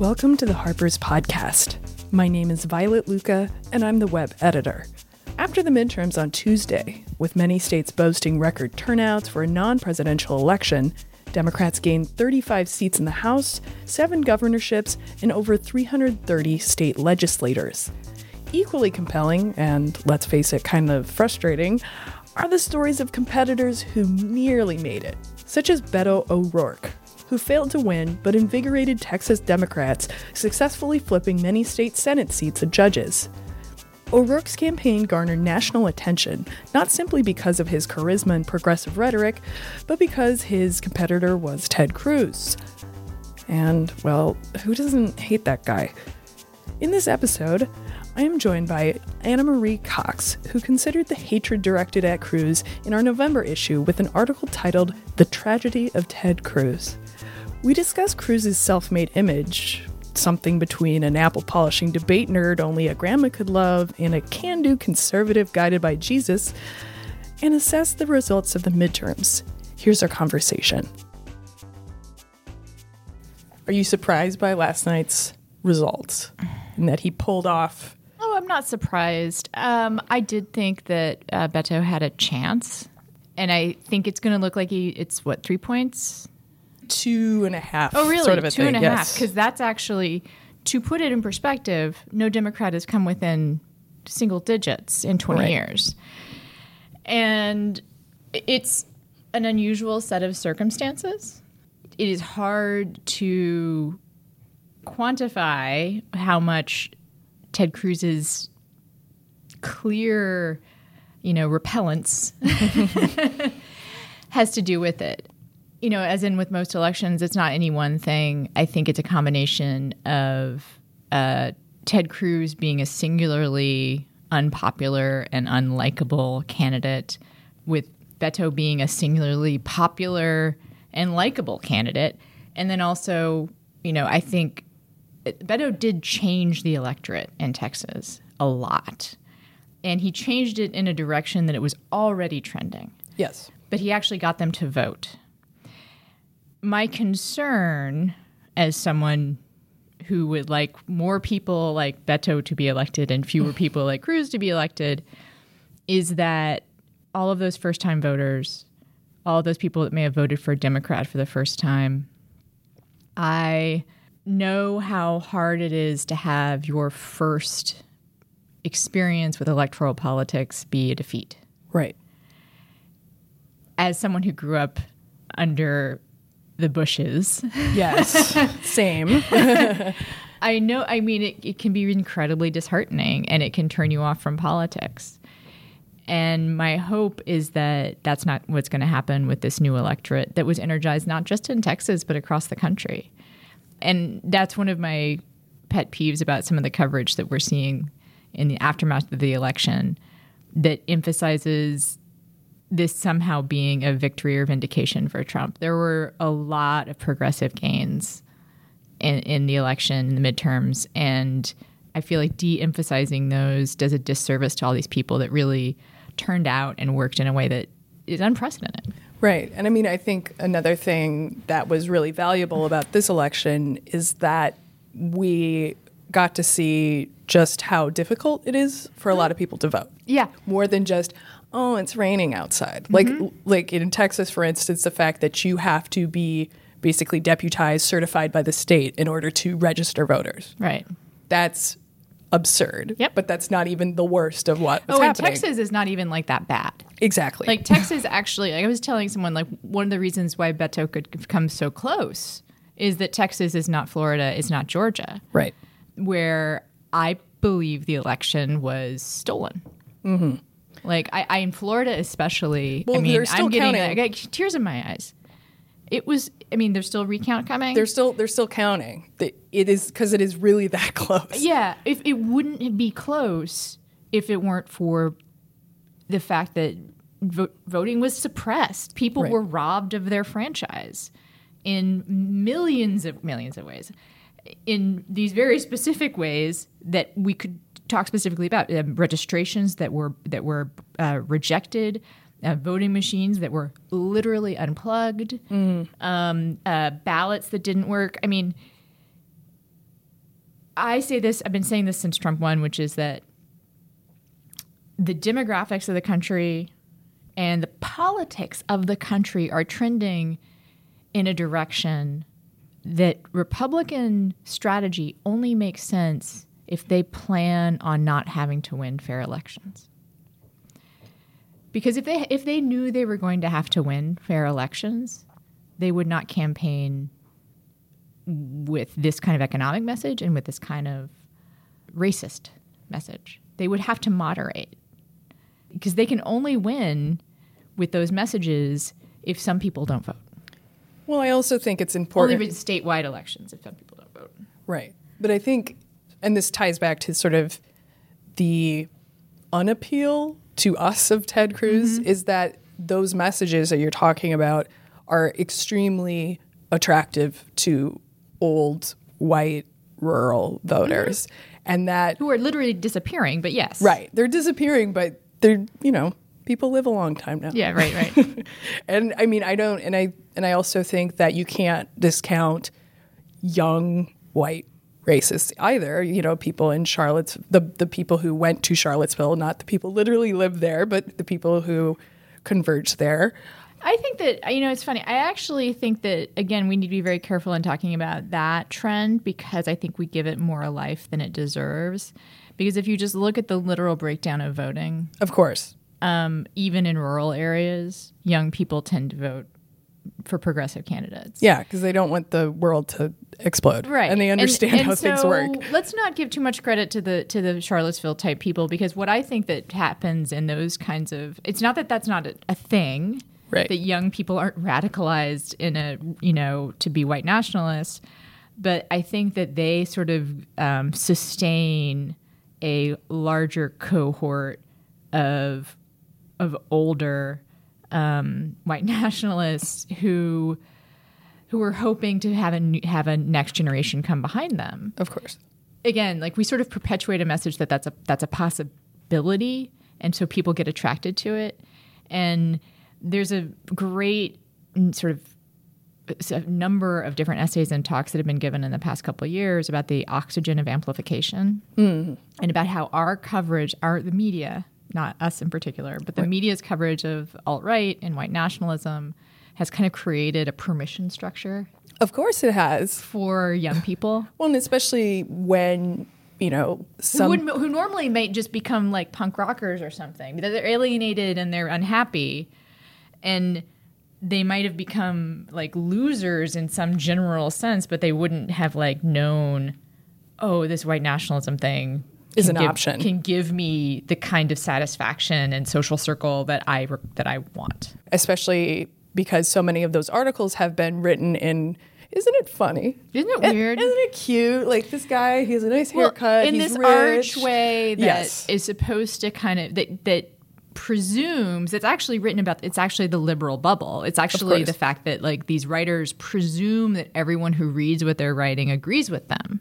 Welcome to the Harper's Podcast. My name is Violet Lucca, and I'm the web editor. After the midterms on Tuesday, with many states boasting record turnouts for a non presidential election, Democrats gained 35 seats in the House, seven governorships, and over 330 state legislators. Equally compelling, and let's face it, kind of frustrating, are the stories of competitors who nearly made it, such as Beto O'Rourke, who failed to win but invigorated Texas Democrats, successfully flipping many state Senate seats of judges. O'Rourke's campaign garnered national attention, not simply because of his charisma and progressive rhetoric, but because his competitor was Ted Cruz. And, well, who doesn't hate that guy? In this episode, I am joined by Ana Marie Cox, who considered the hatred directed at Cruz in our November issue with an article titled The Tragedy of Ted Cruz. We discuss Cruz's self made image, something between an apple polishing debate nerd only a grandma could love and a can do conservative guided by Jesus, and assess the results of the midterms. Here's our conversation. Are you surprised by last night's results and that he pulled off? Oh, I'm not surprised. Um, I did think that uh, Beto had a chance, and I think it's going to look like he. It's what three points? Two and a half. Oh, really? Sort of a Two thing. and a half. Because that's actually, to put it in perspective, no Democrat has come within single digits in 20 Right. years, and it's an unusual set of circumstances. It is hard to quantify how much Ted Cruz's clear, you know, repellence has to do with it. You know, as in with most elections, it's not any one thing. I think it's a combination of uh, Ted Cruz being a singularly unpopular and unlikable candidate, with Beto being a singularly popular and likable candidate. And then also, you know, I think Beto did change the electorate in Texas a lot. And he changed it in a direction that it was already trending yes. but he actually got them to vote. My concern as someone who would like more people like Beto to be elected and fewer people like Cruz to be elected is that all of those first time voters, all of those people that may have voted for a Democrat for the first time, I know how hard it is to have your first experience with electoral politics be a defeat Right. as someone who grew up under the bushes, Yes. Same. I know, I mean, it, it can be incredibly disheartening and it can turn you off from politics. And my hope is that that's not what's going to happen with this new electorate that was energized not just in Texas, but across the country. And that's one of my pet peeves about some of the coverage that we're seeing in the aftermath of the election that emphasizes this somehow being a victory or vindication for Trump. There were a lot of progressive gains in, in the election, in the midterms, and I feel like de-emphasizing those does a disservice to all these people that really turned out and worked in a way that is unprecedented. Right. And I mean, I think another thing that was really valuable about this election is that we got to see just how difficult it is for a lot of people to vote. Yeah. More than just, oh, it's raining outside. Like like in Texas, for instance, the fact that you have to be basically deputized, certified by the state in order to register voters. Right. That's absurd. Yep. But that's not even the worst of what was Oh, happening. Texas is not even like that bad. Exactly. Like Texas actually, like I was telling someone, like one of the reasons why Beto could come so close is that Texas is not Florida, it's not Georgia, right. where I believe the election was stolen. Mm-hmm. Like I, I in Florida especially. Well, I mean, they're still I'm getting counting. Got tears in my eyes. It was. I mean, there's still recount coming. They're still they're still counting. It is because it is really that close. Yeah, if it wouldn't be close if it weren't for the fact that vo- voting was suppressed. People Right. were robbed of their franchise in millions of millions of ways. In these very specific ways that we could talk specifically about um, registrations that were that were uh, rejected, uh, voting machines that were literally unplugged, um, uh, ballots that didn't work. I mean, I say this, I've been saying this since Trump won, which is that the demographics of the country and the politics of the country are trending in a direction that Republican strategy only makes sense if they plan on not having to win fair elections. Because if they if they knew they were going to have to win fair elections, they would not campaign with this kind of economic message and with this kind of racist message. They would have to moderate because they can only win with those messages if some people don't vote. Well, I also think it's important. Only with statewide elections if some people don't vote. Right. But I think, and this ties back to sort of the unappeal to us of Ted Cruz, mm-hmm. is that those messages that you're talking about are extremely attractive to old white rural voters. Mm-hmm. And that who are literally disappearing, but yes. Right. They're disappearing, but they're, you know, people live a long time now. Yeah, right, right. and I mean, I don't and I and I also think that you can't discount young white racists either. You know, people in Charlotte's the the people who went to Charlottesville, not the people literally live there, but the people who converged there. I think that you know it's funny. I actually think that again we need to be very careful in talking about that trend because I think we give it more life than it deserves. Because if you just look at the literal breakdown of voting, of course, um, even in rural areas, young people tend to vote for progressive candidates. Yeah, because they don't want the world to explode, right? And they understand and, and how so things work. Let's not give too much credit to the to the Charlottesville type people because what I think that happens in those kinds of it's not that that's not a, a thing right. that young people aren't radicalized in a you know to be white nationalists, but I think that they sort of um, sustain a larger cohort of of older um, white nationalists who who were hoping to have a have a next generation come behind them. Of course. Again, like we sort of perpetuate a message that that's a that's a possibility, and so people get attracted to it. And there's a great sort of a number of different essays and talks that have been given in the past couple of years about the oxygen of amplification mm. and about how our coverage, our the media, not us in particular, but the right. media's coverage of alt right and white nationalism has kind of created a permission structure. Of course, it has for young people. well, and especially when you know some who, would, who normally might just become like punk rockers or something. They're alienated and they're unhappy, and they might have become like losers in some general sense, but they wouldn't have like known, oh, this white nationalism thing is an give, option. Can give me the kind of satisfaction and social circle that I that I want. Especially because so many of those articles have been written in isn't it funny? Isn't it weird? Isn't it cute? Like this guy, he has a nice haircut. Well, in this rich. archway that yes. is supposed to kind of that that presumes it's actually written about it's actually the liberal bubble it's actually the fact that like these writers presume that everyone who reads what they're writing agrees with them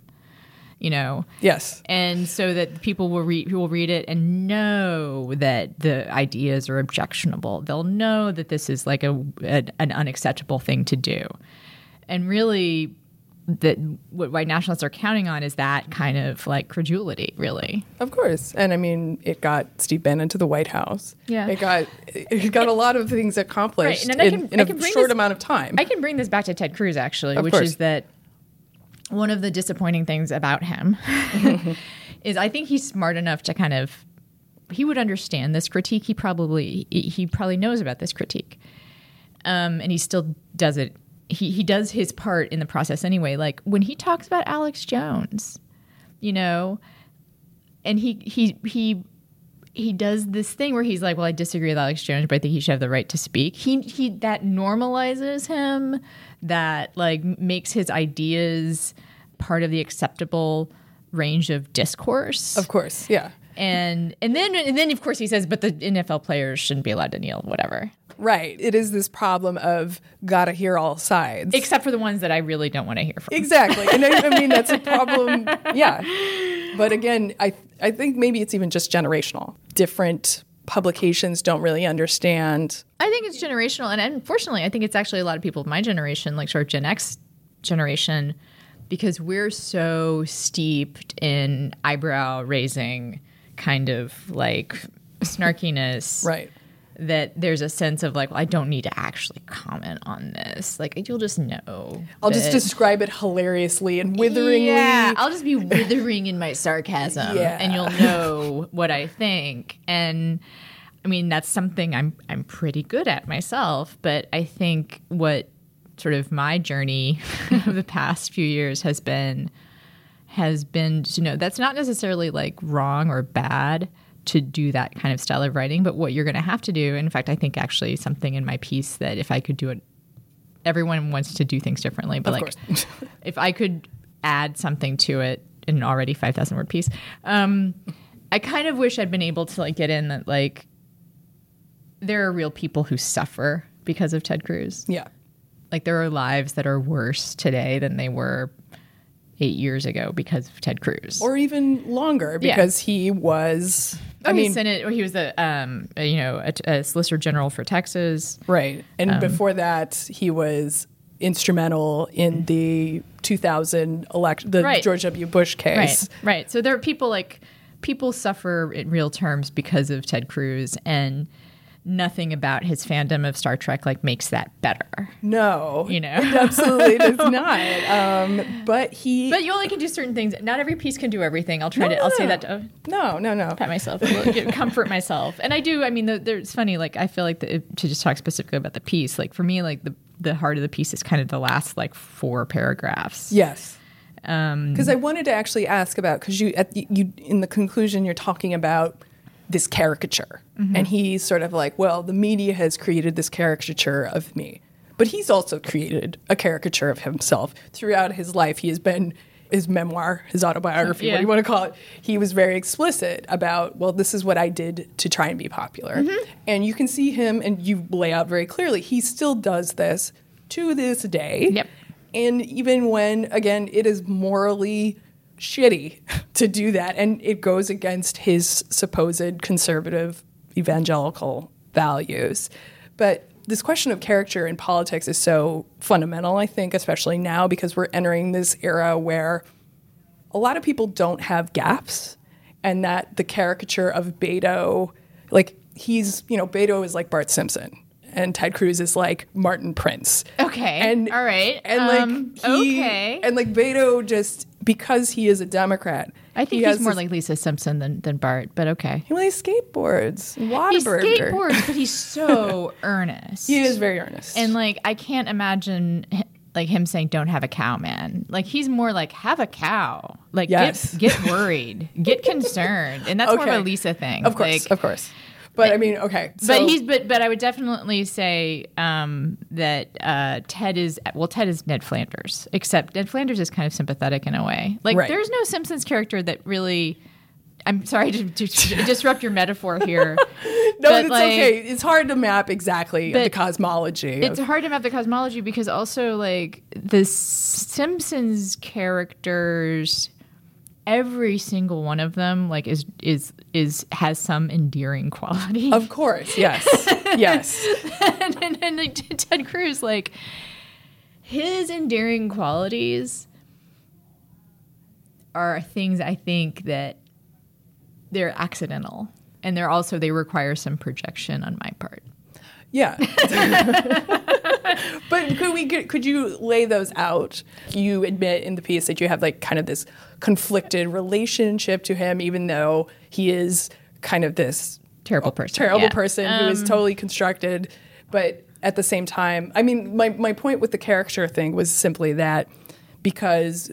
you know yes and so that people will read will read it and know that the ideas are objectionable they'll know that this is like a, a an unacceptable thing to do and really that what white nationalists are counting on is that kind of like credulity, really. Of course, and I mean, it got Steve Bannon to the White House. Yeah, it got it got a lot of things accomplished right. in, can, in a short this, amount of time. I can bring this back to Ted Cruz actually, of which course. is that one of the disappointing things about him is I think he's smart enough to kind of he would understand this critique. He probably he probably knows about this critique, um, and he still does it he he does his part in the process anyway. Like when he talks about Alex Jones, you know, and he he he he does this thing where he's like, "Well, I disagree with Alex Jones, but I think he should have the right to speak." He he that normalizes him, that like makes his ideas part of the acceptable range of discourse. Of course, yeah. And and then and then of course he says, "But the NFL players shouldn't be allowed to kneel, whatever." Right. It is this problem of gotta hear all sides. Except for the ones that I really don't want to hear from. Exactly. And I, I mean, that's a problem. Yeah. But again, I, I think maybe it's even just generational. Different publications don't really understand. I think it's generational. And unfortunately, I think it's actually a lot of people of my generation, like sort of Gen X generation, because we're so steeped in eyebrow raising kind of like snarkiness Right. that there's a sense of like well, I don't need to actually comment on this. Like you'll just know. I'll just describe it hilariously and witheringly. Yeah, I'll just be withering in my sarcasm, Yeah. and you'll know what I think. And I mean, that's something I'm I'm pretty good at myself. But I think what sort of my journey of the past few years has been has been to know that's not necessarily like wrong or bad to do that kind of style of writing, but what you're going to have to do. In fact, I think actually something in my piece that if I could do it, everyone wants to do things differently, but Of like if I could add something to it in an already 5,000 word piece, um, I kind of wish I'd been able to like get in that like there are real people who suffer because of Ted Cruz. Yeah. Like there are lives that are worse today than they were eight years ago because of Ted Cruz. Or even longer Yeah. because he was. I I mean, mean, Senate, or he was the um, uh, you know a, a Solicitor General for Texas. right. And Um, before that, he was instrumental in the 2000 election, the Right. George W. Bush case. Right, right. So there are people like people suffer in real terms because of Ted Cruz, and nothing about his fandom of Star Trek like makes that better. No, You know? it absolutely does not. Um, but he, But you only can do certain things. Not every piece can do everything. I'll try No, to. no, I'll say that to no, no, no. pat myself, a little- get- comfort myself, and I do. I mean, the, there's funny. Like I feel like the, to just talk specifically about the piece. Like for me, like the the heart of the piece is kind of the last like four paragraphs. Yes. Um, Because I wanted to actually ask about because you at the, you in the conclusion you're talking about this caricature, Mm-hmm. and he's sort of like, well, the media has created this caricature of me, but he's also created a caricature of himself throughout his life. He has been his memoir, his autobiography, what do you want to call it? He was very explicit about, well, this is what I did to try and be popular, Mm-hmm. and you can see him, and you lay out very clearly, he still does this to this day. Yep. And even when, again, it is morally shitty to do that, and it goes against his supposed conservative evangelical values. But this question of character in politics is so fundamental, I think, especially now because we're entering this era where a lot of people don't have gaps, and that the caricature of Beto, like he's, you know, Beto is like Bart Simpson. And Ted Cruz is like Martin Prince. Okay. And All right. And like Um, he, okay. And like Beto just because he is a Democrat. I think he he's more this- like Lisa Simpson than, than Bart, but okay. he plays skateboards. He skateboards, but he's so earnest. He is very earnest. And like, I can't imagine like him saying, "Don't have a cow, man." Like he's more like, "Have a cow." Like Yes. get get worried, get concerned, and that's more of a Lisa thing. of course, Like, of course. But I mean, okay. but he's but but I would definitely say um, that uh, Ted is well Ted is Ned Flanders except Ned Flanders is kind of sympathetic in a way like Right. there's no Simpsons character that really I'm sorry to, to, to disrupt your metaphor here no, but, it's like- okay. It's hard to map exactly the cosmology. it's of, hard to map the cosmology because also like the Simpsons characters every single one of them like is is is has some endearing quality of course, yes, yes. and, and, and like, Ted Cruz, like his endearing qualities are things I think that they're accidental, and they're also they require some projection on my part. Yeah. but could we get, could you lay those out? You admit in the piece that you have like kind of this conflicted relationship to him, even though he is kind of this Terrible person, terrible Yeah. person who is Um, totally constructed. But at the same time, I mean, my, my point with the caricature thing was simply that because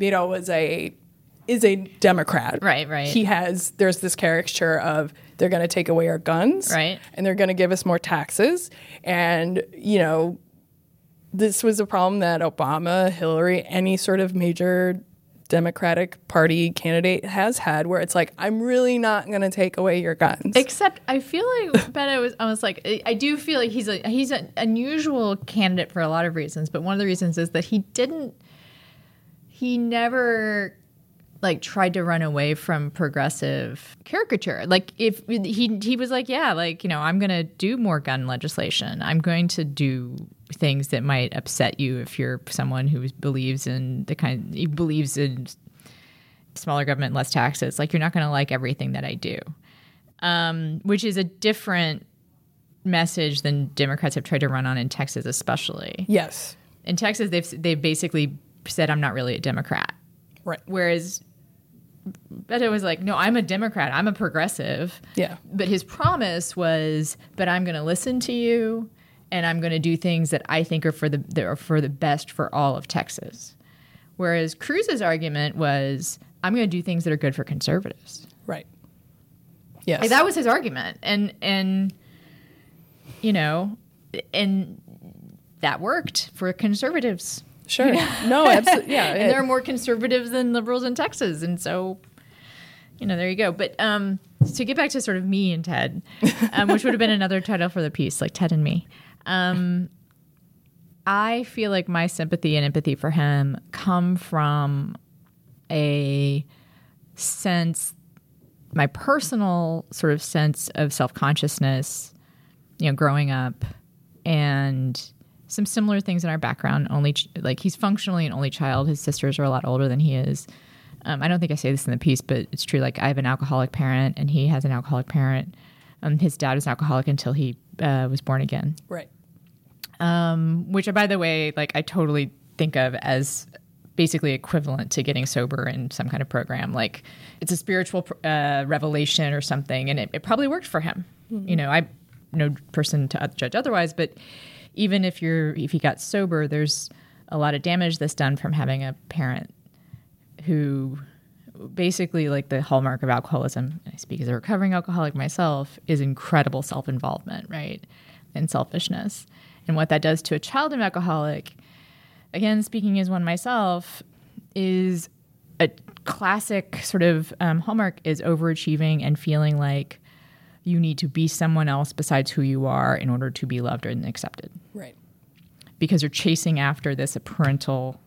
Beto was a is a Democrat. Right, right. He has there's this caricature of they're going to take away our guns, Right. and they're going to give us more taxes, and you know, this was a problem that Obama, Hillary, any sort of major Democratic Party candidate has had, where it's like, I'm really not going to take away your guns. Except I feel like Beto was. I was like, I- I do feel like he's a he's an unusual candidate for a lot of reasons. But one of the reasons is that he didn't. He never like tried to run away from progressive caricature. Like if he he was like, yeah, like you know, I'm going to do more gun legislation. I'm going to do things that might upset you if you're someone who believes in the kind he believes in smaller government, less taxes. Like you're not going to like everything that I do, um, which is a different message than Democrats have tried to run on in Texas, especially. Yes. In Texas, they've they've basically said I'm not really a Democrat. Right. Whereas Beto was like, no, I'm a Democrat. I'm a progressive. Yeah. But his promise was, but I'm going to listen to you, and I'm going to do things that I think are for the that are for the best for all of Texas. Whereas Cruz's argument was, I'm going to do things that are good for conservatives. Right. Yes. Like, that was his argument, and and you know, and that worked for conservatives. Sure. No, absolutely. Yeah. and there are more conservatives than liberals in Texas, and so you know, there you go. But um, to get back to sort of me and Ted, um, which would have been another title for the piece, like Ted and me. Um, I feel like my sympathy and empathy for him come from a sense, my personal sort of sense of self consciousness, you know, growing up, and some similar things in our background. Only ch- like he's functionally an only child. His sisters are a lot older than he is. Um, I don't think I say this in the piece, but it's true. Like I have an alcoholic parent, and he has an alcoholic parent. Um, his dad was an alcoholic until he uh, was born again. Right. Um, which, by the way, like I totally think of as basically equivalent to getting sober in some kind of program. Like it's a spiritual uh, revelation or something, and it, it probably worked for him. Mm-hmm. You know, I'm no person to judge otherwise, but even if you're if you got sober, there's a lot of damage that's done from having a parent who basically like the hallmark of alcoholism i speak as a recovering alcoholic myself is incredible self-involvement right and selfishness. And what that does to a child of alcoholic again speaking as one myself is a classic sort of um, hallmark is overachieving and feeling like you need to be someone else besides who you are in order to be loved and accepted Right. because you're chasing after this parental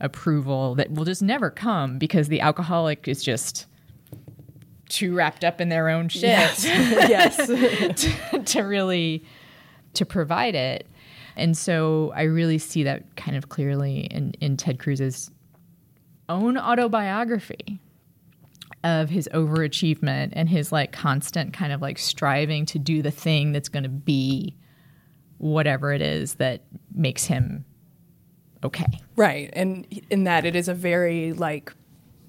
approval that will just never come because the alcoholic is just too wrapped up in their own shit Yes. yes. to, to really to provide it. And so I really see that kind of clearly in, in Ted Cruz's own autobiography of his overachievement and his like constant kind of like striving to do the thing that's going to be whatever it is that makes him okay. Right. And in that it is a very like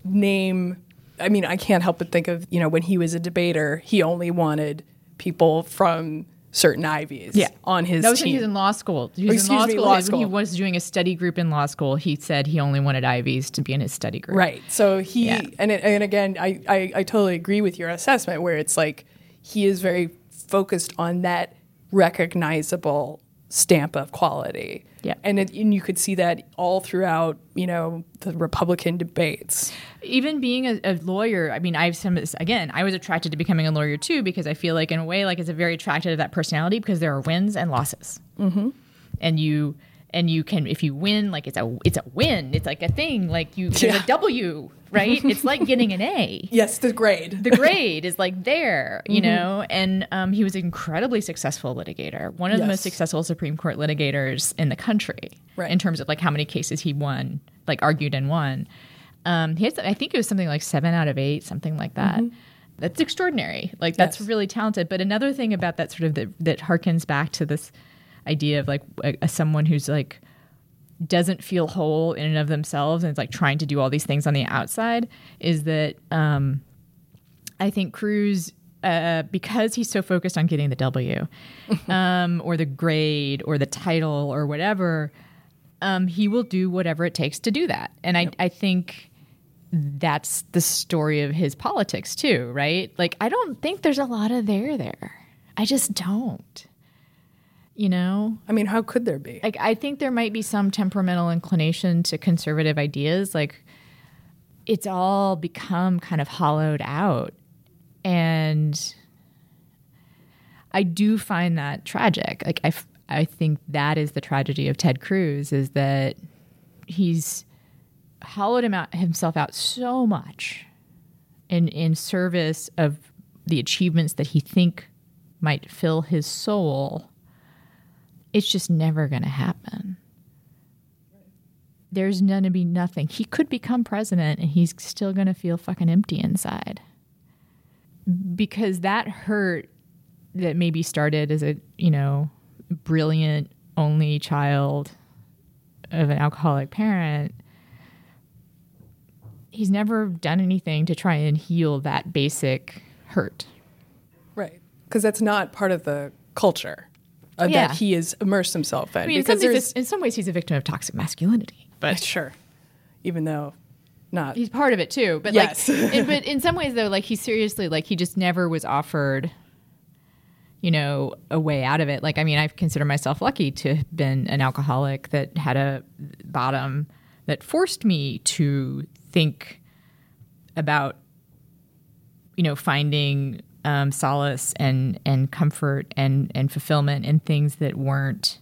name I mean, I can't help but think of, you know, when he was a debater, he only wanted people from certain Ivies Yeah. on his That was when he was in law school. He was oh, Excuse in law me, school. law When school. He was doing a study group in law school. He said he only wanted Ivies to be in his study group. Right. So he Yeah. and it, and again, I, I I totally agree with your assessment where it's like he is very focused on that recognizable stamp of quality. Yeah. And it, and you could see that all throughout, you know, the Republican debates. even being a, a lawyer, I mean, I've some this again. I was attracted to becoming a lawyer too because I feel like, in a way, like it's a very attractive to that personality because there are wins and losses, mm-hmm. and you and you can if you win, like it's a it's a win. It's like a thing. Like you there's Yeah. a W, right? it's like getting an A. Yes, the grade. the grade is like there, you know. And um, he was an incredibly successful litigator, one of the most successful Supreme Court litigators in the country, Right. in terms of like how many cases he won, like argued and won. Um, he has, I think it was something like seven out of eight, something like that. That's extraordinary. Like that's Yes. really talented. But another thing about that sort of that, that harkens back to this idea of like a, a someone who's like doesn't feel whole in and of themselves and is like trying to do all these things on the outside is that um, I think Cruz, uh, because he's so focused on getting the W um, or the grade or the title or whatever, um, he will do whatever it takes to do that. And I, I think that's the story of his politics too, right? Like, I don't think there's a lot of there there. I just don't. You know? I mean, how could there be? like I think there might be some temperamental inclination to conservative ideas. Like it's all become kind of hollowed out, and I do find that tragic. Like I, f- I think that is the tragedy of Ted Cruz is that he's hollowed him out himself out so much in in service of the achievements that he think might fill his soul it's just never going to happen. There's going to be nothing. He could become president and he's still going to feel fucking empty inside. Because that hurt that maybe started as a you know brilliant only child of an alcoholic parent he's never done anything to try and heal that basic hurt. Right. Because that's not part of the culture uh, Yeah. that he has immersed himself in. I mean, in some, because ways, in some ways he's a victim of toxic masculinity but sure, even though not. he's part of it too but Yes. like in, but in some ways though like he seriously like he just never was offered you know a way out of it like i mean i consider myself lucky to have been an alcoholic that had a bottom that forced me to think about you know finding um, solace and and comfort and and fulfillment in things that weren't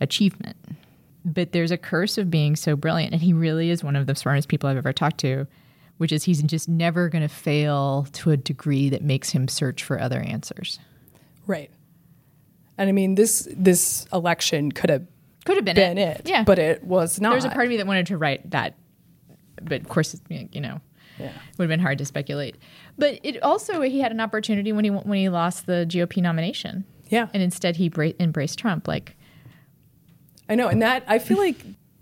achievement but there's a curse of being so brilliant and he really is one of the smartest people i've ever talked to which is he's just never going to fail to a degree that makes him search for other answers Right. And I mean, this this election could have could have been, been it, it, yeah but it was not. there's a part of me that wanted to write that but of course you know Yeah. would have been hard to speculate but it also he had an opportunity when he when he lost the gop nomination Yeah. and instead he bra- embraced trump like I know, and that I feel like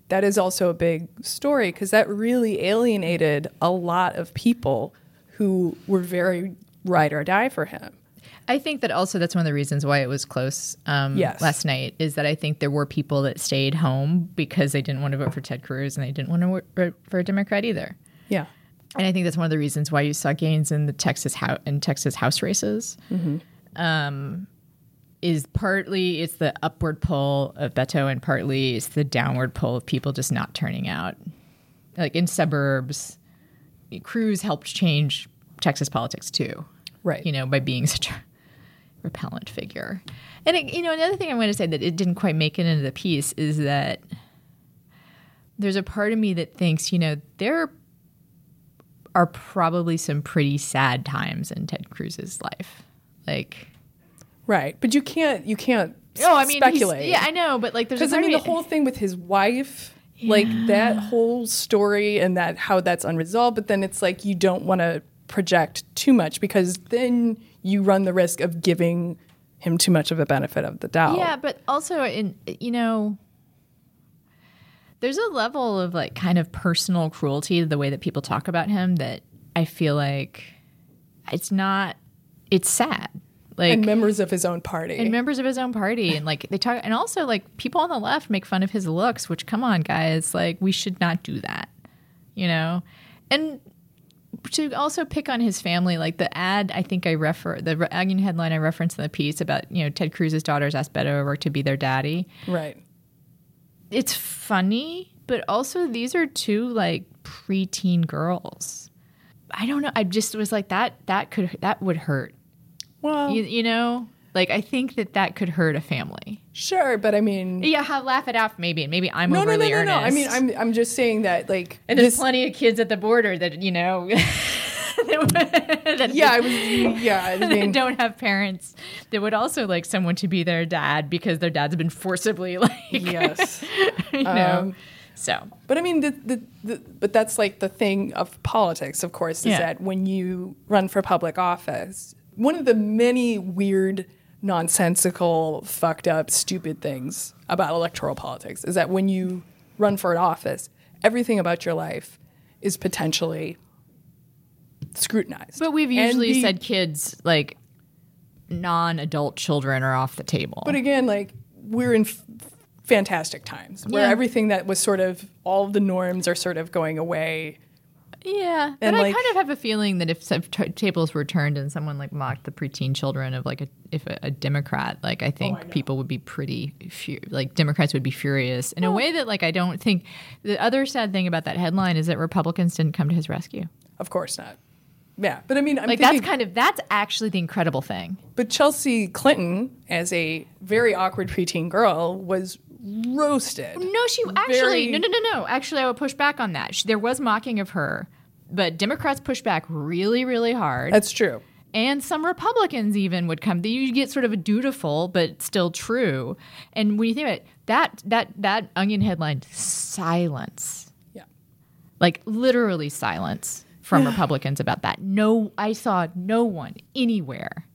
that is also a big story because that really alienated a lot of people who were very ride or die for him. I think that also that's one of the reasons why it was close um, Yes. last night is that I think there were people that stayed home because they didn't want to vote for Ted Cruz and they didn't want to vote for a Democrat either. Yeah. And I think that's one of the reasons why you saw gains in the Texas house in Texas House races. Um, is partly it's the upward pull of Beto, and partly it's the downward pull of people just not turning out. Like in suburbs, Cruz helped change Texas politics too Right. you know, by being such a repellent figure. And it, you know, another thing I want to say that it didn't quite make it into the piece is that there's a part of me that thinks, you know, there are probably some pretty sad times in Ted Cruz's life. Like, Right. But you can't you can't oh, I mean, speculate. Yeah, I know, but like, there's Because I mean, the whole thing with his wife, like that whole story and that how that's unresolved. But then it's like you don't want to project too much because then you run the risk of giving him too much of a benefit of the doubt. Yeah, but also in you know there's a level of like kind of personal cruelty to the way that people talk about him that I feel like it's not it's sad. Like and members of his own party. and members of his own party and like they talk and also like people on the left make fun of his looks which come on guys like we should not do that you know and to also pick on his family like the ad i think i refer the Onion headline i referenced in the piece about you know ted cruz's daughters asked beto o'rourke to be their daddy right. It's funny but also these are two like preteen girls i don't know i just was like that that could that would hurt Well, you, you know like i think that that could hurt a family sure, but I mean, Yeah, ha- laugh it off maybe. Maybe I'm no, no, no, overly no, no. I mean, I'm I'm just saying that like and there's this- plenty of kids at the border that you know. that Yeah, I was. Yeah, I mean, don't have parents that would also like someone to be their dad because their dad's been forcibly like yes. you know. Um, so But I mean, the, the, the, but that's like the thing of politics, of course, is Yeah. that when you run for public office, one of the many weird, nonsensical, fucked up, stupid things about electoral politics is that when you run for an office, everything about your life is potentially scrutinized. but we've usually the- said kids like non-adult children are off the table. But again, like we're in f- fantastic times where Yeah. everything that was sort of all of the norms are sort of going away. Yeah, but And, I kind of have a feeling that if t- tables were turned and someone like mocked the preteen children of like a if a, a Democrat, like I think oh, people would be pretty fu- like Democrats would be furious in a way that like I don't think. The other sad thing about that headline is that Republicans didn't come to his rescue. Of course not. Yeah, but I mean, I'm Like thinking, that's kind of that's actually the incredible thing. but Chelsea Clinton, as a very awkward preteen girl, was roasted. No, she actually Very- no no no no. Actually, I would push back on that. She, there was mocking of her, but Democrats pushed back really really hard, That's true. and some Republicans even would come. You get sort of a dutiful but still true. And when you think about it, that that that Onion headline, silence, Yeah. like literally silence from Republicans about that. No, I saw no one anywhere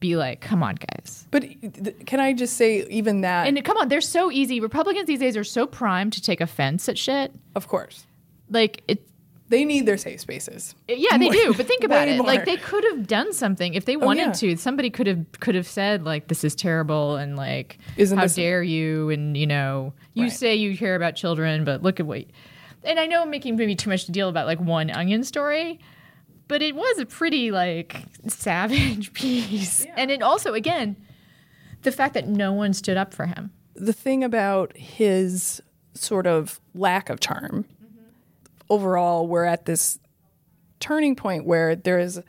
be like, "Come on, guys." But th- can I just say, even that, And come on, they're so easy. Republicans these days are so primed to take offense at shit. of course, Like it, they need their safe spaces. Eh, yeah, they do. But think about it. more. Like they could have done something if they oh, wanted yeah. to. Somebody could have could have said like, "This is terrible," and like, Isn't "How dare you?" And you know, you Right. say you care about children, but look at what. And I know I'm making maybe too much to deal about like one onion story, but it was a pretty like savage piece. And it also, again, the fact that no one stood up for him. the thing about his sort of lack of charm mm-hmm. overall we're at this turning point where there is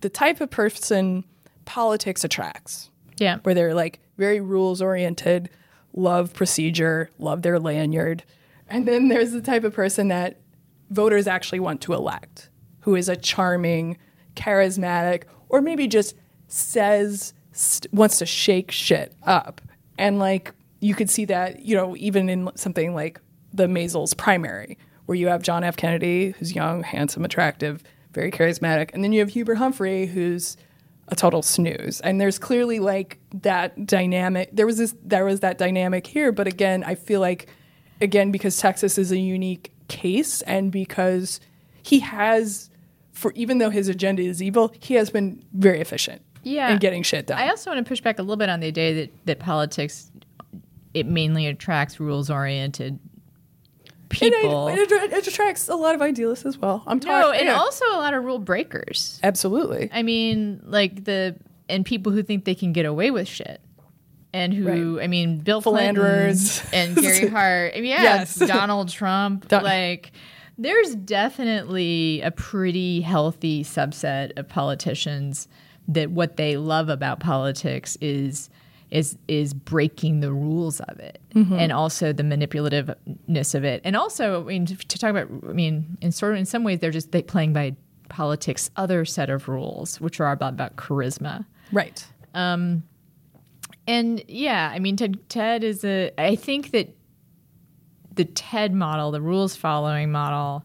the type of person politics attracts Yeah. where they're like very rules oriented love procedure love their lanyard and then there's the type of person that voters actually want to elect who is a charming charismatic or maybe just says st- wants to shake shit up. And like you could see that you know even in something like the Maisels primary where you have John F. Kennedy who's young handsome attractive very charismatic. And then you have Hubert Humphrey who's a total snooze. And there's clearly like that dynamic there was this there was that dynamic here. But again I feel like again because Texas is a unique case and because he has for even though his agenda is evil he has been very efficient Yeah. in getting shit done I also want to push back a little bit on the idea that, that politics it mainly attracts rules oriented people. it, it, it attracts a lot of idealists as well I'm talking. no, and yeah, also a lot of rule breakers. absolutely I mean, like the and people who think they can get away with shit. And who, I mean, Bill Philanderers. Clinton and Gary Hart. I mean, yes, Yes. Donald Trump. Don- like, there's definitely a pretty healthy subset of politicians that what they love about politics is is is breaking the rules of it mm-hmm. and also the manipulativeness of it and also i mean to talk about i mean in sort of in some ways they're just they playing by politics other set of rules which are about, about charisma right um, and yeah, I mean, Ted, Ted is a. I think that the Ted model, the rules following model,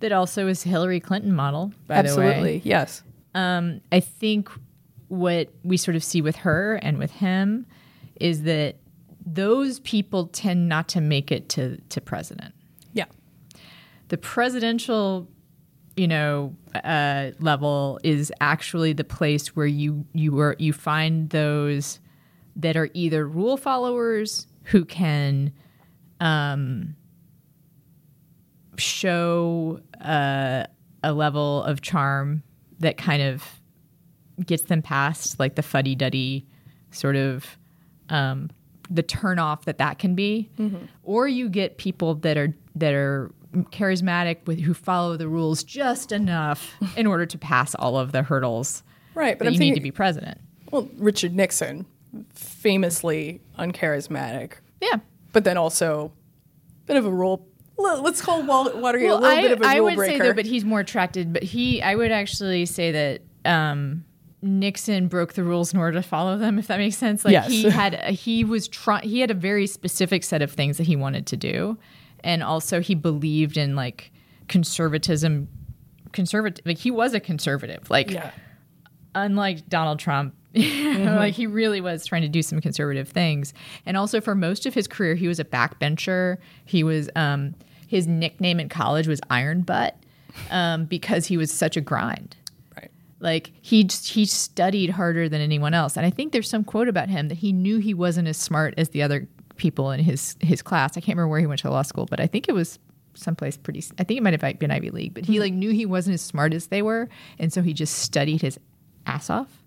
that also is Hillary Clinton model. By the way, absolutely yes um, I think what we sort of see with her and with him is that those people tend not to make it to to president. yeah The presidential, you know, uh, level is actually the place where you you are you find those that are either rule followers who can um, show uh, a level of charm that kind of gets them past like the fuddy duddy sort of um, the turn off that that can be, or you get people that are that are charismatic with who follow the rules just enough in order to pass all of the hurdles right but that you thinking need to be president. well Richard Nixon famously uncharismatic Yeah. but then also a bit of a rule well, let's call Watergate a little I, bit of a rule I would breaker say though, but he's more attracted. But he, I would actually say that um, Nixon broke the rules in order to follow them. If that makes sense. Like Yes. he had, he was trying. He had a very specific set of things that he wanted to do, and also he believed in like conservatism. Conservative, like he was a conservative. Like yeah unlike Donald Trump, like he really was trying to do some conservative things. And also for most of his career, he was a backbencher. He was um, his nickname in college was Iron Butt um, because he was such a grind. right Like he he studied harder than anyone else. And I think there's some quote about him that he knew he wasn't as smart as the other people in his his class. I can't remember where he went to law school, but I think it was someplace pretty I think it might have been Ivy League, but he like knew he wasn't as smart as they were, and so he just studied his ass off.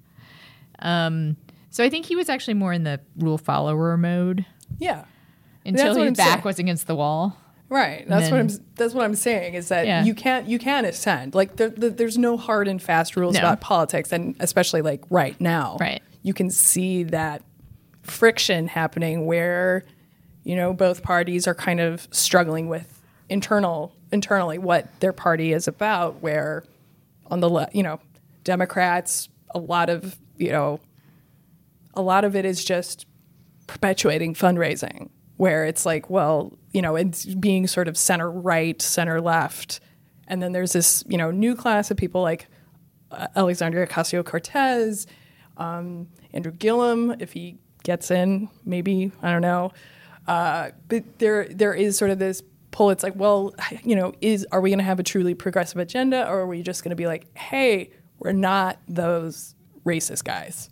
Um so I think he was actually more in the rule follower mode yeah until what his I'm back saying. was against the wall. Right. That's what I'm. That's what I'm saying is that Yeah. you can't. You can ascend. Like there, there- there's no hard and fast rules No. about politics, and especially like right now. Right. You can see that friction happening where, You know, both parties are kind of struggling with internal internally what their party is about. Where on the left, you know, Democrats, a lot of you know, a lot of it is just perpetuating fundraising, where it's like, well, you know, it's being sort of center right, center left, and then there's this you know new class of people like uh, Alexandria Ocasio Cortez, um, Andrew Gillum, if he gets in, maybe I don't know. Uh, but there there is sort of this pull. It's like, well, you know, is are we going to have a truly progressive agenda, or are we just going to be like, hey, we're not those racist guys?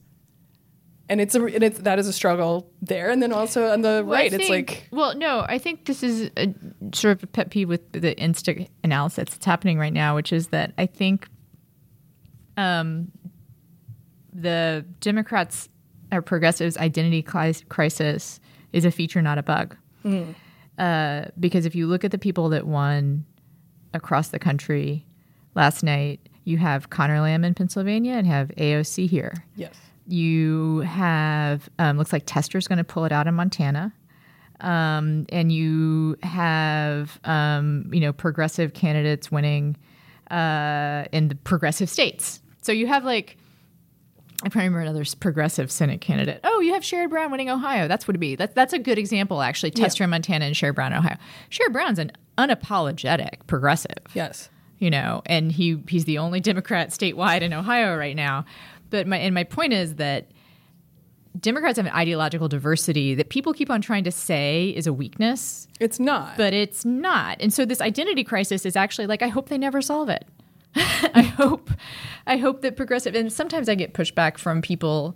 And it's a and it's that is a struggle there, and then also on the Well, right, it's like well, no, I think this is a, sort of a pet peeve with the instant analysis that's happening right now, which is that I think um, the Democrats or progressives' identity crisis is a feature, not a bug. Uh, because if you look at the people that won across the country last night, you have Connor Lamb in Pennsylvania and have AOC here yes, you have um, looks like Tester's going to pull it out in Montana, um, and you have um, you know progressive candidates winning uh, in the progressive states. So you have like I probably remember another progressive Senate candidate. Oh, you have Sherrod Brown winning Ohio. That's what it'd be. That's that's a good example actually. Tester in Montana and Sherrod Brown in Ohio. Sherrod Brown's an unapologetic progressive yes, you know, and he he's the only Democrat statewide in Ohio right now. But my and my point is that Democrats have an ideological diversity that people keep on trying to say is a weakness, it's not. but it's not. And so this identity crisis is actually like I hope they never solve it. I hope I hope that progressive and sometimes I get pushback from people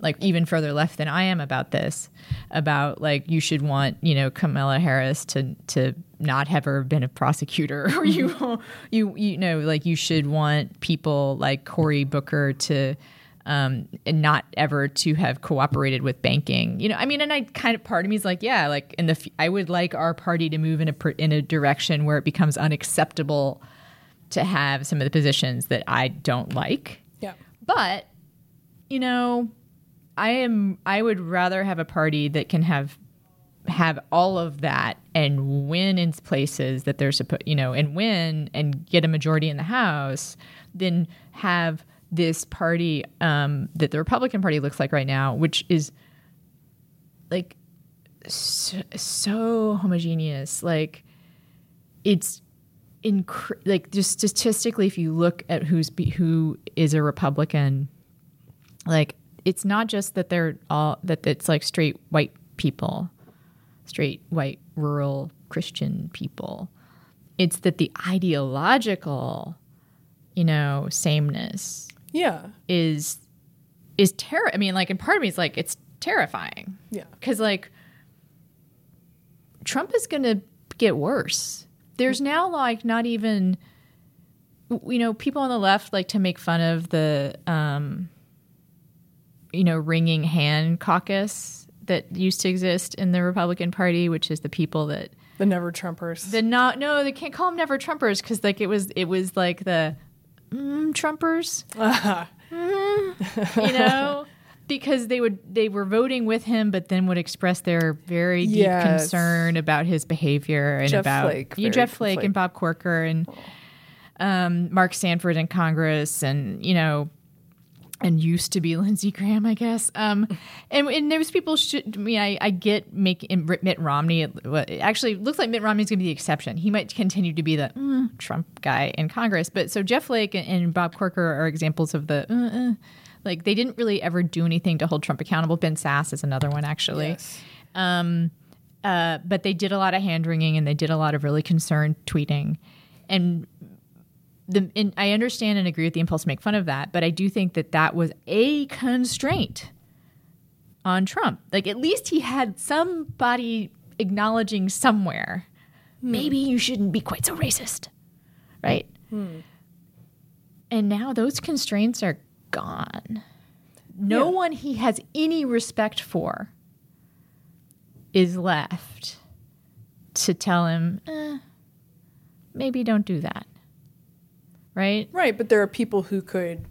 like even further left than I am about this about like you should want you know Kamala Harris to to not have ever been a prosecutor or you you you know like you should want people like Cory Booker to um, and not ever to have cooperated with banking. You know, I mean, and I kind of part of me is like, yeah, like in the f- I would like our party to move in a pr- in a direction where it becomes unacceptable to have some of the positions that I don't like. yeah, But you know, I am I would rather have a party that can have have all of that and win in places that they're supposed you know and win and get a majority in the house then have this party um, that the Republican Party looks like right now, which is like so, so homogeneous. Like it's incre- like just statistically, if you look at who's be- who is a Republican, like it's not just that they're all that it's like straight white people, straight white rural Christian people. It's that the ideological, you know, sameness yeah, is is terror. I mean, like, and part of me is like, it's terrifying yeah, because like Trump is going to get worse. There's now like not even you know people on the left like to make fun of the um you know wringing hand caucus that used to exist in the Republican Party, which is the people that the never Trumpers. the not no they can't call them never Trumpers because like it was it was like the mm, Trumpers you know because they would they were voting with him but then would express their very deep Yes. concern about his behavior and Jeff about Flake, you Jeff Flake Flake. and Bob Corker and um, Mark Sanford in Congress and you know and used to be Lindsey Graham, I guess. Um, and, and there people. Should, I mean, I, I get making Mitt Romney. It actually looks like Mitt Romney's going to be the exception. He might continue to be the mm, Trump guy in Congress. But so Jeff Flake and, and Bob Corker are examples of the. Uh, uh, like they didn't really ever do anything to hold Trump accountable. Ben Sasse is another one actually. Yes. Uh, but they did a lot of hand wringing and they did a lot of really concerned tweeting. And the and I understand and agree with the impulse to make fun of that, but I do think that that was a constraint on Trump. Like at least he had somebody acknowledging somewhere, maybe you shouldn't be quite so racist, right? And now those constraints are gone. No Yeah. one he has any respect for is left to tell him, eh, maybe don't do that. Right? Right, but there are people who could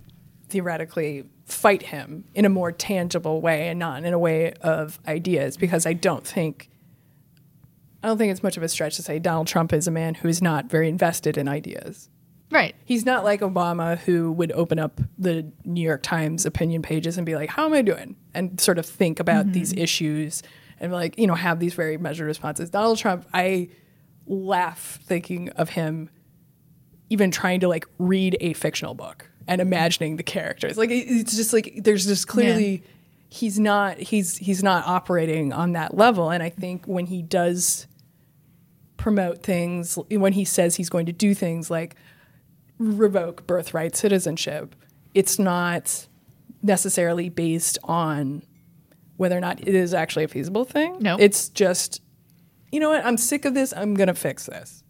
theoretically fight him in a more tangible way and not in a way of ideas because I don't think I don't think it's much of a stretch to say Donald Trump is a man who is not very invested in ideas. Right. He's not like Obama, who would open up the New York Times opinion pages and be like, How am I doing? And sort of think about mm-hmm. these issues and, like, you know, have these very measured responses. Donald Trump, I laugh thinking of him even trying to like read a fictional book and imagining the characters. Like, it's just like, there's just clearly. He's not he's he's not operating on that level and I think when he does promote things when he says he's going to do things like revoke birthright citizenship, it's not necessarily based on whether or not it is actually a feasible thing. No. It's just, you know what, I'm sick of this, I'm gonna fix this.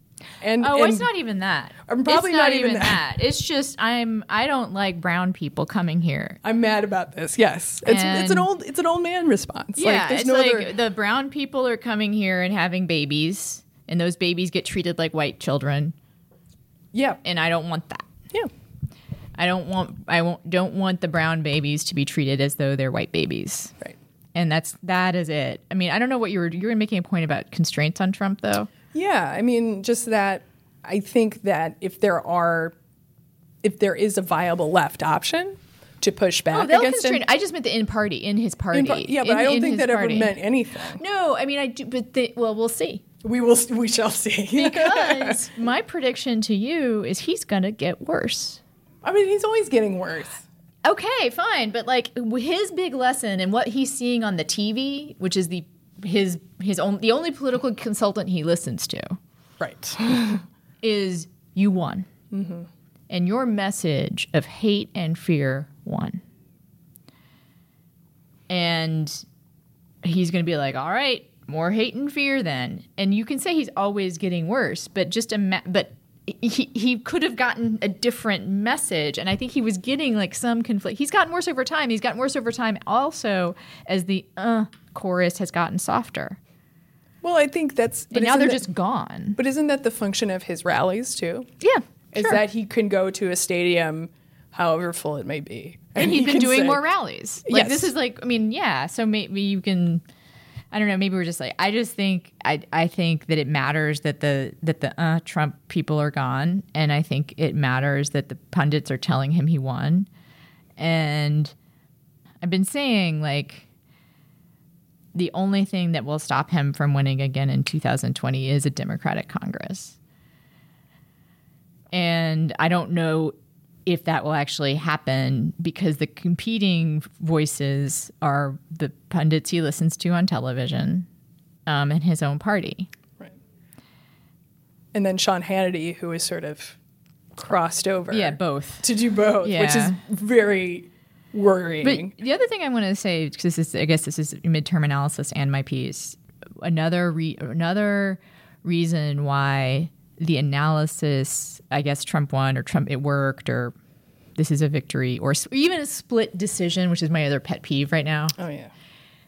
And, Oh, and it's not even that. I'm probably it's not not, even even that. that. It's just I'm I don't like brown people coming here. I'm mad about this. Yes. It's it's an old it's an old man response. Yeah, like, there's it's no like other the brown people are coming here and having babies, and those babies get treated like white children, Yeah. and I don't want that. Yeah. I don't want I won't, don't want the brown babies to be treated as though they're white babies. Right. And that's that is it. I mean, I don't know what you were you were making a point about constraints on Trump though. Yeah, I mean, just that I think that if there are, if there is a viable left option to push oh, back Oh, they'll against constrain. him, I just meant the in party in his party. in par- yeah, but In- I don't think that ever meant anything. No, I mean I do, but the, well, we'll see. We will, we shall see. Because my prediction to you is he's gonna get worse. I mean, he's always getting worse. Okay, fine, but like his big lesson and what he's seeing on the TV, which is the his his own the only political consultant he listens to, Right. is you won, and your message of hate and fear won, and he's going to be like, all right, more hate and fear then, and you can say he's always getting worse, but just a ima- but. He, he could have gotten a different message. And i think he was getting like some conflict. He's gotten worse over time. He's gotten worse over time also as the uh chorus has gotten softer Well, I think that's. But and now they're that- just gone But isn't that the function of his rallies too? yeah Is sure. that he can go to a stadium, however full it may be, and he's he been doing say- more rallies. Like Yes. this is like, I mean, yeah. So maybe you can. I don't know. Maybe we're just like. I just think. I I think that it matters that the that the uh, Trump people are gone, and I think it matters that the pundits are telling him he won, and I've been saying like. The only thing that will stop him from winning again in 2020 is a Democratic Congress. And I don't know if that will actually happen because the competing voices are the pundits he listens to on television um, and his own party. Right. And then Sean Hannity, who is sort of crossed over. Yeah, both. To do both, which is very worrying. But the other thing I want to say, because this is, I guess this is midterm analysis and my piece. Another re- another reason why the analysis, I guess Trump won or Trump it worked or this is a victory or even a split decision, which is my other pet peeve right now. oh yeah.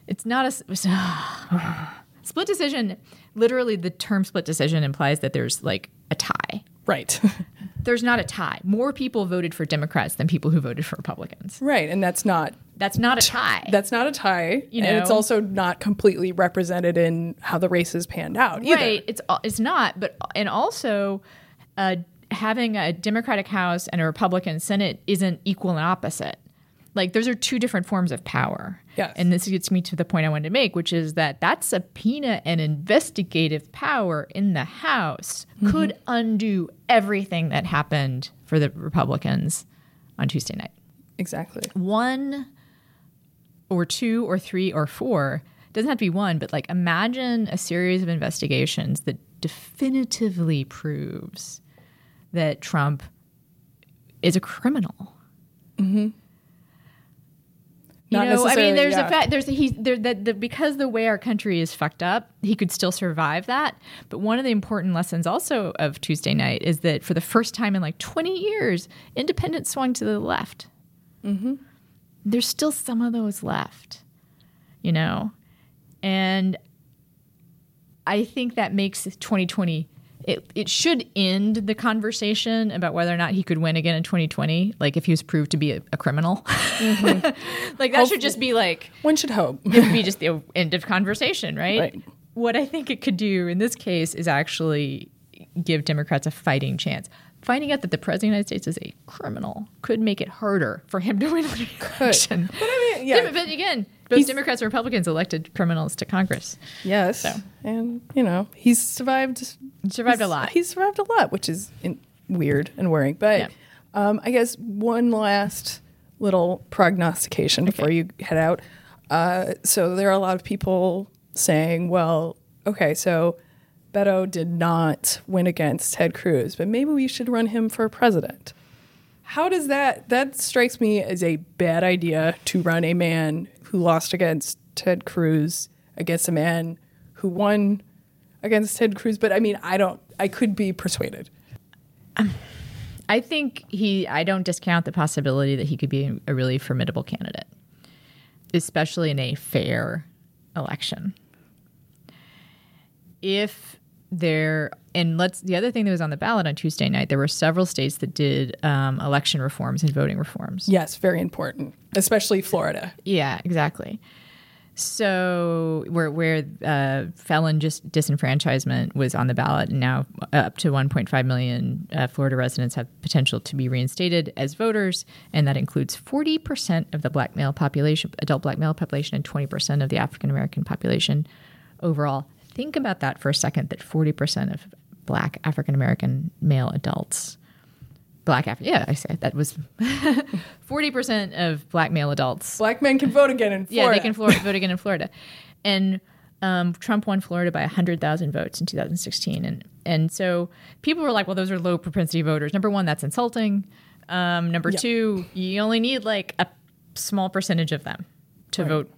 It's not a s- split decision. Literally, the term split decision implies that there's like a tie. Right. There's not a tie. More people voted for Democrats than people who voted for Republicans. right. And that's not That's not a tie. that's not a tie. You and it's also not completely represented in how the races panned out either. Right. It's it's not, but and also uh, having a Democratic House and a Republican Senate isn't equal and opposite. Like those are two different forms of power. Yes. And this gets me to the point I wanted to make, which is that that subpoena and investigative power in the House mm-hmm. could undo everything that happened for the Republicans on Tuesday night Exactly. one or two or three or four doesn't have to be one but like imagine a series of investigations that definitively proves that trump is a criminal you Not know, I mean, there's yeah. a fact. There's a, he's there that the, because the way our country is fucked up, he could still survive that. But one of the important lessons also of Tuesday night is that for the first time in like 20 years, independents swung to the left. Mm-hmm. There's still some of those left, you know, and I think that makes 2020. It, it should end the conversation about whether or not he could win again in 2020. Like if he was proved to be a, a criminal, mm-hmm. like that should just be like One should hope. it would be just the end of conversation, right? Right. what I think it could do in this case is actually give Democrats a fighting chance. Finding out that the president of the United States is a criminal could make it harder for him to win an election. But I mean, yeah. But again, both He's- Democrats and Republicans elected criminals to Congress. Yes. So. And, you know, he's survived. Survived a lot. He's survived a lot, which is in, weird and worrying. But Yeah. um, I guess one last little prognostication before you head out. Uh, so there are a lot of people saying, well, okay, so Beto did not win against Ted Cruz, but maybe we should run him for president. How does that that strikes me as a bad idea to run a man who lost against Ted Cruz against a man who won against Ted Cruz, but I mean, I don't I could be persuaded. Um, I think he, I don't discount the possibility that he could be a really formidable candidate, especially in a fair election. If there, and let's, the other thing that was on the ballot on Tuesday night, there were several states that did um, election reforms and voting reforms. Yes, very important, especially Florida. Yeah, exactly. So where where uh, felon just disenfranchisement was on the ballot, and now up to 1.5 million uh, Florida residents have potential to be reinstated as voters, and that includes 40 percent of the black male population, adult black male population, and 20 percent of the African American population overall. Think about that for a second. That 40 percent of black African American male adults black Af- yeah i said that was 40% of black male adults Black men can vote again in Florida. yeah they can Florida, vote again in florida and um, trump won florida by 100000 votes in 2016 and and so people were like well those are low propensity voters number one that's insulting um, number Yeah. two you only need like a small percentage of them to vote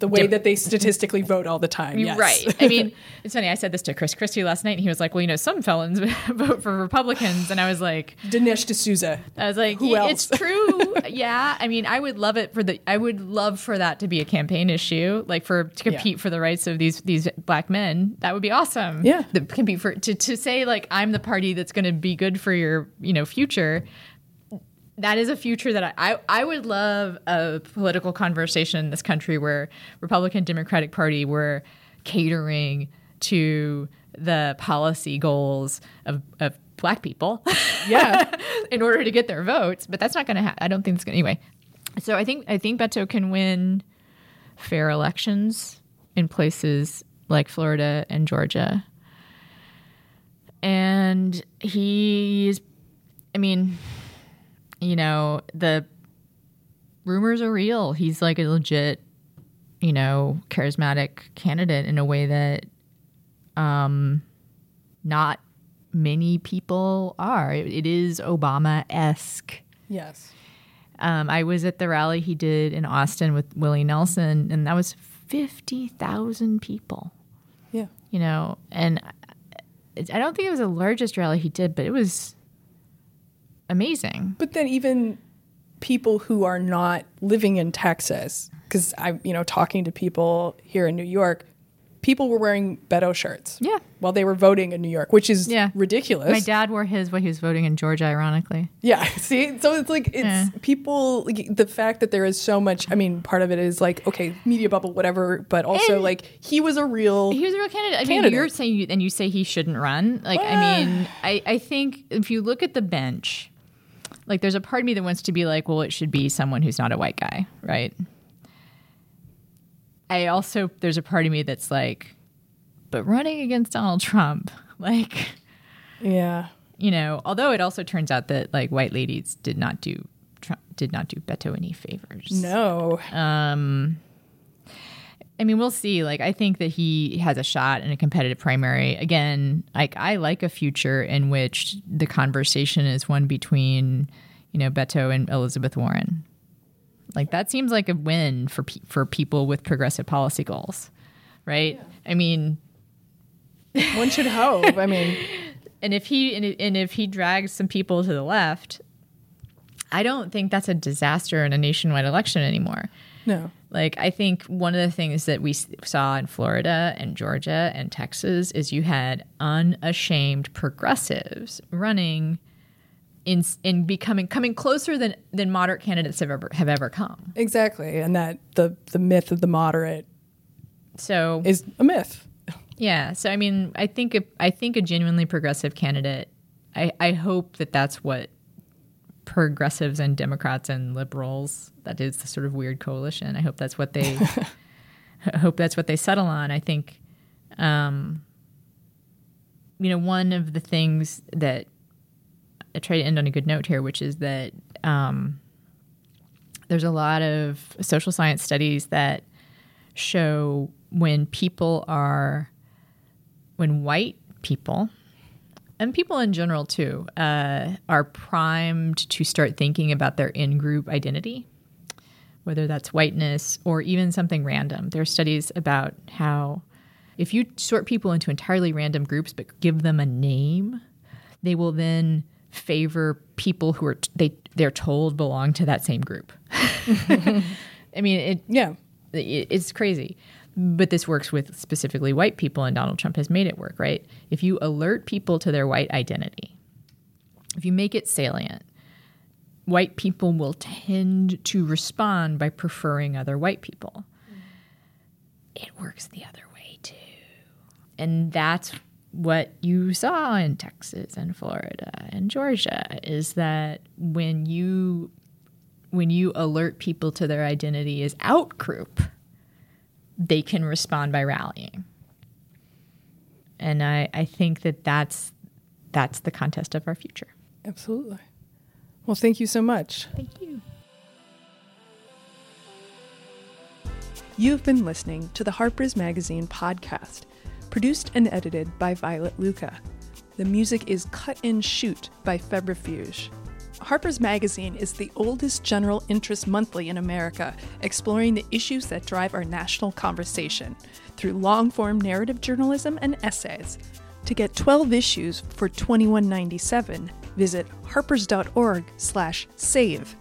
the way that they statistically vote all the time. Yes. Right. I mean, it's funny. I said this to Chris Christie last night, and he was like, "Well, you know, some felons vote for Republicans," and I was like, Dinesh D'Souza. I was like, Who "Yeah, else? it's true. yeah. I mean, I would love it for the, I would love for that to be a campaign issue, like for to compete for the rights of these these black men. That would be awesome. Yeah. The compete for to to say like I'm the party that's going to be good for your you know future. That is a future that I, I I would love a political conversation in this country where Republican Democratic Party were catering to the policy goals of, of black people. Yeah. in order to get their votes, but that's not going to happen. I don't think it's going to anyway. So I think I think Beto can win fair elections in places like Florida and Georgia. And he's I mean, know, the rumors are real. He's like a legit, you know, charismatic candidate in a way that um not many people are. It, it is Obama esque. yes. Um, I was at the rally he did in Austin with Willie Nelson, and that was 50,000 people, Yeah. you know, and I, I don't think it was the largest rally he did, but it was amazing. But then even people who are not living in Texas, because I'm, you know, talking to people here in New York, people were wearing Beto shirts. Yeah. While they were voting in New York, which is Yeah. ridiculous. My dad wore his while he was voting in Georgia, ironically. Yeah. See, so it's like it's Yeah. people. Like, the fact that there is so much. I mean, part of it is like okay, media bubble, whatever. But also And- like he was a real. He was a real candidate. I mean, you're saying, you, and you say he shouldn't run. Like, I ah. mean, I, I think if you look at the bench, like, there's a part of me that wants to be like, well, it should be someone who's not a white guy, right? I also, there's a part of me that's like, but running against Donald Trump, like, yeah. you know, although it also turns out that like white ladies did not do Trump did not do Beto any favors. No. Um, I mean, we'll see. Like, I think that he has a shot in a competitive primary. Again, like I like a future in which the conversation is one between, you know, Beto and Elizabeth Warren. Like that seems like a win for pe- for people with progressive policy goals, right? I mean, One should hope. I mean, and if he and if he drags some people to the left, I don't think that's a disaster in a nationwide election anymore. No. Like, I think one of the things that we saw in Florida and Georgia and Texas is you had unashamed progressives running in in becoming coming closer than than moderate candidates have ever have ever come. Exactly, and that the the myth of the moderate So is a myth. Yeah. So I mean, I think a, I think a genuinely progressive candidate. I, I hope that that's what progressives and Democrats and liberals. That is the sort of weird coalition. I hope that's what they. I hope that's what they settle on. I think, um, you know, one of the things that I try to end on a good note here, which is that um, there's a lot of social science studies that show when people are when white people and people in general too uh, are primed to start thinking about their in-group identity whether that's whiteness or even something random there are studies about how if you sort people into entirely random groups but give them a name they will then favor people who are t- they they're told belong to that same group i mean it Yeah. it- it's crazy. But this works with specifically white people, and Donald Trump has made it work, right? If you alert people to their white identity, if you make it salient, white people will tend to respond by preferring other white people. It works the other way too. And that's what you saw in Texas and Florida and Georgia is that when you when you alert people to their identity as out group, they can respond by rallying. And I, I think that that's that's the contest of our future. Absolutely. Well, thank you so much. Thank you. You've been listening to the Harper's Magazine podcast, produced and edited by Violet Lucca. The music is Cut and Shoot by Febrifuge. Harper's Magazine is the oldest general interest monthly in America, exploring the issues that drive our national conversation through long form narrative journalism and essays. To get 12 issues for $21.97, visit harpers.org/save